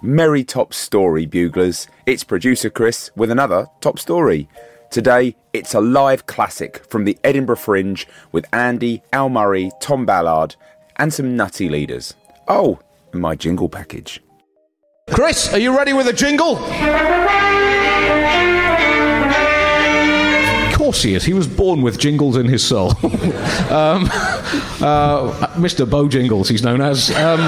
Merry top story, buglers. It's producer Chris with another top story. Today, it's a live classic from the Edinburgh Fringe with Andy, Al Murray, Tom Ballard, and some nutty leaders. Oh, my jingle package. Chris, are you ready with a jingle? Of course he is. He was born with jingles in his soul. um, uh, Mr. Bo Jingles, he's known as. Um,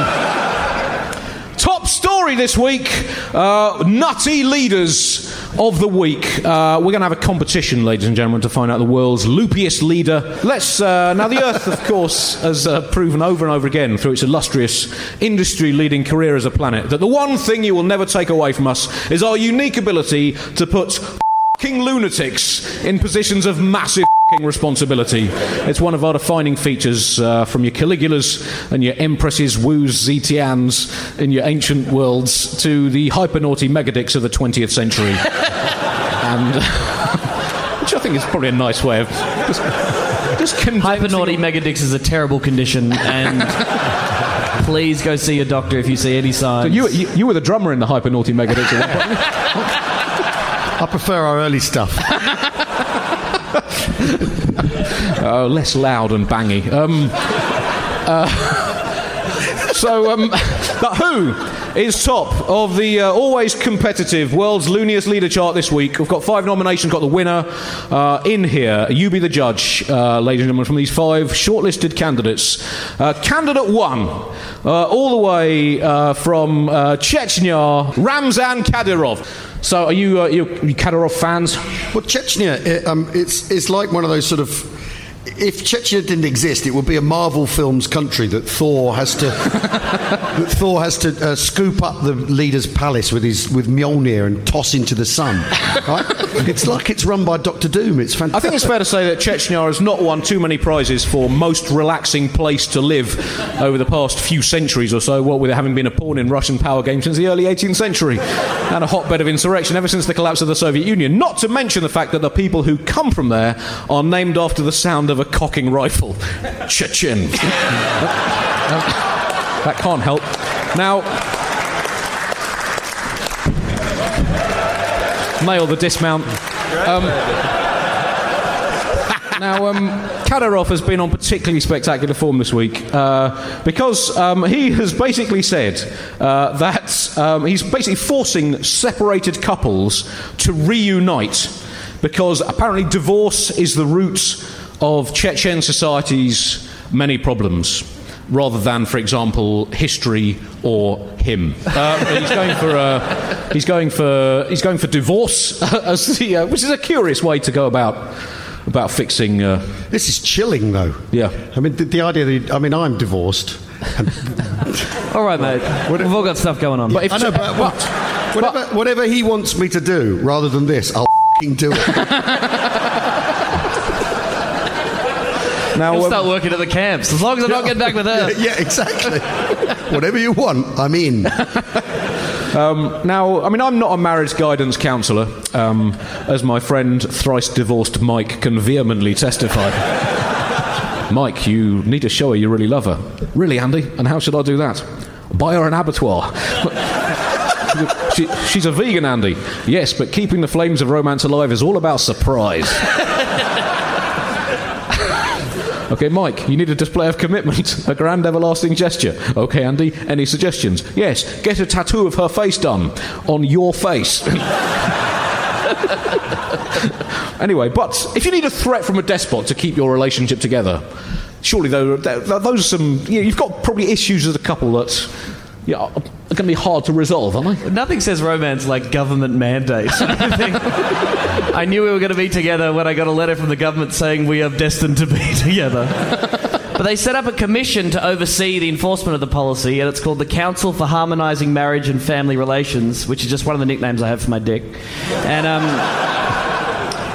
this week uh, Nutty Leaders of the Week. Uh, we're going to have a competition, ladies and gentlemen, to find out the world's loopiest leader. Let's. Uh, now, the Earth, of course, has uh, proven over and over again through its illustrious industry leading career as a planet that the one thing you will never take away from us is our unique ability to put fing lunatics in positions of massive responsibility. It's one of our defining features uh, from your Caligulas and your Empresses, Wus, Zetians in your ancient worlds to the hypernaughty megadicks of the 20th century. and. which I think is probably a nice way of just, just condensing- Hypernaughty megadix is a terrible condition, and please go see your doctor if you see any signs. You, you, you were the drummer in the hypernaughty megadicks at one point. I prefer our early stuff. Oh, less loud and bangy. Um, uh, so, um, but who is top of the uh, always competitive world's looniest leader chart this week? We've got five nominations, got the winner uh, in here. You be the judge, uh, ladies and gentlemen, from these five shortlisted candidates. Uh, candidate one, uh, all the way uh, from Chechnya, Ramzan Kadyrov. So, are you, you, you Kadyrov fans? Well, Chechnya, it, um, it's, it's like one of those sort of. If Chechnya didn't exist, it would be a Marvel Films country that Thor has to that Thor has to uh, scoop up the leader's palace with his with Mjolnir and toss into the sun. Right? it's like it's run by Doctor Doom. It's fantastic. I think it's fair to say that Chechnya has not won too many prizes for most relaxing place to live over the past few centuries or so, what with it having been a pawn in Russian power games since the early 18th century and a hotbed of insurrection ever since the collapse of the Soviet Union. Not to mention the fact that the people who come from there are named after the sound of a cocking rifle. Chechen. that can't help. Now, nail the dismount. Um, now, um, has been on particularly spectacular form this week uh, because um, he has basically said uh, that um, he's basically forcing separated couples to reunite because apparently divorce is the root of Chechen society's many problems. Rather than, for example, history or him, uh, he's going for uh, he's going for he's going for divorce, as the, uh, which is a curious way to go about about fixing. Uh, This is chilling, though. Yeah. I mean, the, the idea that I mean, I'm divorced. All right, mate. We've all got stuff going on. but if I know, but, but Whatever, whatever he wants me to do, rather than this, I'll fing do it. Now, I'll um, start working at the camps as long as I'm not getting back with her. yeah, exactly. whatever you want, I'm in. Now, I mean, I'm not a marriage guidance counsellor, um, as my friend, thrice divorced Mike, can vehemently testify. Mike, you need to show her you really love her. Really, Andy? And how should I do that? Buy her an abattoir. she, she's a vegan, Andy. Yes, but keeping the flames of romance alive is all about surprise. Okay, Mike, you need a display of commitment, a grand everlasting gesture. Okay, Andy, any suggestions? Yes, get a tattoo of her face done on your face. anyway, but if you need a threat from a despot to keep your relationship together, surely those are some. You know, you've got probably issues as a couple that yeah, are going to be hard to resolve, aren't they? Nothing says romance like government mandates. I I knew we were going to be together when I got a letter from the government saying we are destined to be together. But they set up a commission to oversee the enforcement of the policy, and it's called the Council for Harmonising Marriage and Family Relations, which is just one of the nicknames I have for my dick. And um,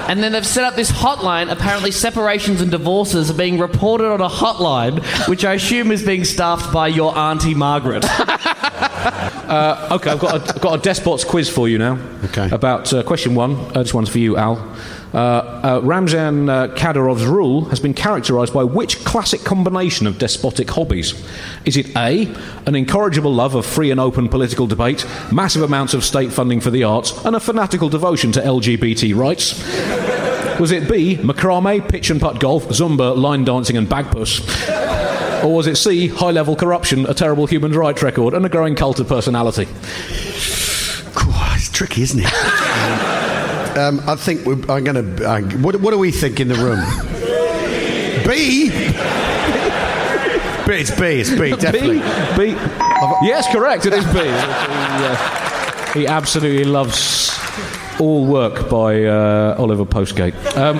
and then they've set up this hotline. Apparently, separations and divorces are being reported on a hotline, which I assume is being staffed by your auntie Margaret. Okay, I've got a, I've got a despot's quiz for you now. Okay. About uh, question one. Uh, this one's for you, Al. Uh, uh, Ramzan uh, Kadyrov's rule has been characterised by which classic combination of despotic hobbies? Is it A, an incorrigible love of free and open political debate, massive amounts of state funding for the arts, and a fanatical devotion to LGBT rights? Was it B, macrame, pitch and putt golf, zumba, line dancing, and bagpuss? Or was it C, high level corruption, a terrible human rights record, and a growing cult of personality? It's tricky, isn't it? um, I think we're, I'm going to. Uh, what, what do we think in the room? B. B. It's B. It's B. Definitely. B. B. Yes, correct. It is B. He, uh, he absolutely loves all work by uh, Oliver Postgate. Um,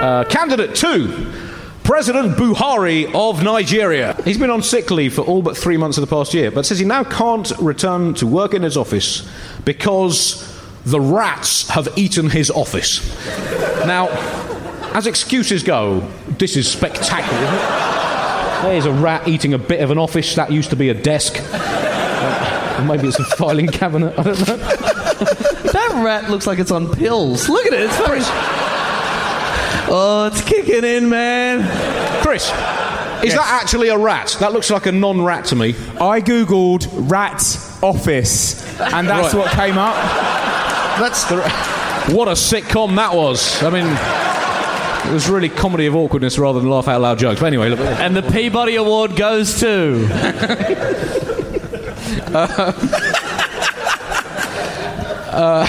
uh, candidate two. President Buhari of Nigeria. He's been on sick leave for all but three months of the past year, but says he now can't return to work in his office because the rats have eaten his office. Now, as excuses go, this is spectacular. There's a rat eating a bit of an office. That used to be a desk. Uh, maybe it's a filing cabinet. I don't know. That rat looks like it's on pills. Look at it. It's very. Oh, it's kicking in, man. Chris, is that actually a rat? That looks like a non-rat to me. I googled rat office, and that's Right. what came up. That's the. What a sitcom that was. I mean, it was really comedy of awkwardness rather than laugh out loud jokes. But anyway, look. And the Peabody Award goes to. Uh, uh,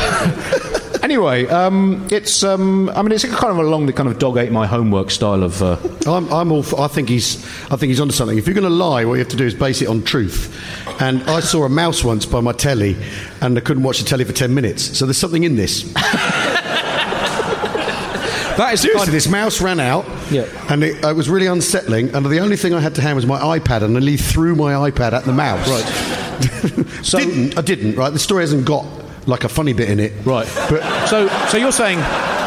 Anyway, um, it's um, I mean it's kind of along the kind of dog ate my homework style of. Uh, I'm, I'm all. For, I think he's. I think he's onto something. If you're going to lie, what you have to do is base it on truth. And I saw a mouse once by my telly, and I couldn't watch the telly for ten minutes. So there's something in this. that is Seriously, kind this mouse ran out, Yeah. and it, it was really unsettling. And the only thing I had to hand was my iPad, and I nearly threw my iPad at the mouse. Right. so didn't I? Didn't. Right. The story hasn't got like a funny bit in it. right. But So, so you're saying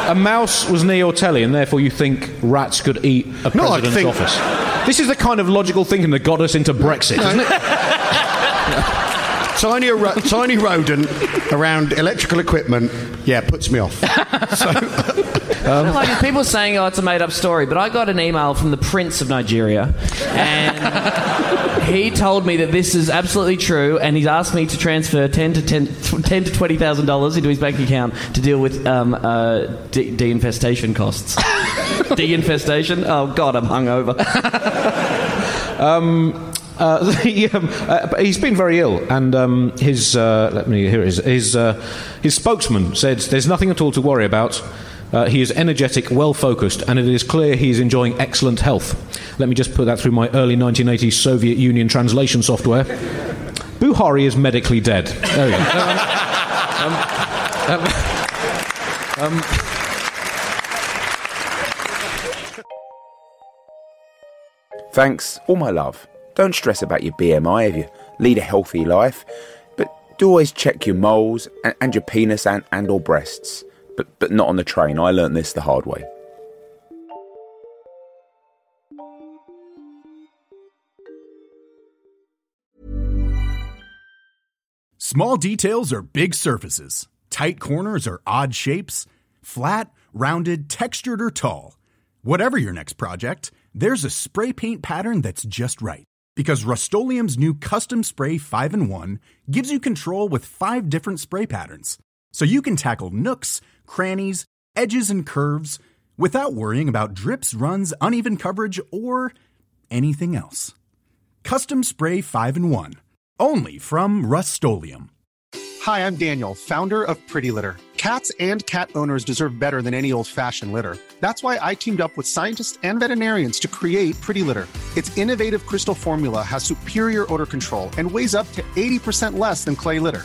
a mouse was near your telly, and therefore you think rats could eat a No, I president's think- office? This is the kind of logical thinking that got us into Brexit, isn't it? tiny, ro- tiny rodent around electrical equipment, yeah, puts me off. like if people saying, "Oh, it's a made-up story," but I got an email from the Prince of Nigeria, and he told me that this is absolutely true, and he's asked me to transfer ten to 10, 10 to twenty thousand dollars into his bank account to deal with um, uh, de- de-infestation costs. de-infestation? Oh God, I'm hungover. Uh, he, um, uh, he's been very ill, and um, his uh, let me here it is. His uh, his spokesman said, "There's nothing at all to worry about." Uh, he is energetic, well focused, and it is clear he is enjoying excellent health. Let me just put that through my early 1980s Soviet Union translation software. Buhari is medically dead. There we go. Um, um, um, Thanks, all my love. Don't stress about your BMI if you lead a healthy life, but do always check your moles and, and your penis and, and or breasts. But, but not on the train. I learnt this the hard way. Small details are big surfaces. Tight corners are odd shapes. Flat, rounded, textured, or tall. Whatever your next project, there's a spray paint pattern that's just right. Because Rust-Oleum Custom Spray 5 in 1 gives you control with five different spray patterns. So you can tackle nooks, crannies, edges, and curves without worrying about drips, runs, uneven coverage, or anything else. Custom Spray 5 in 1. Only from Rust Hi, I'm Daniel, founder of Pretty Litter. Cats and cat owners deserve better than any old fashioned litter. That's why I teamed up with scientists and veterinarians to create Pretty Litter. Its innovative crystal formula has superior odor control and weighs up to 80% less than clay litter.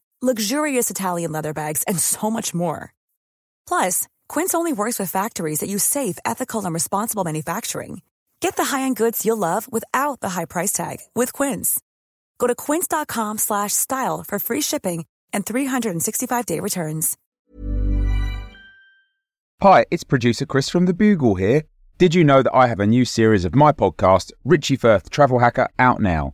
luxurious Italian leather bags, and so much more. Plus, Quince only works with factories that use safe, ethical, and responsible manufacturing. Get the high-end goods you'll love without the high price tag with Quince. Go to quince.com slash style for free shipping and 365-day returns. Hi, it's producer Chris from The Bugle here. Did you know that I have a new series of my podcast, Richie Firth Travel Hacker, out now?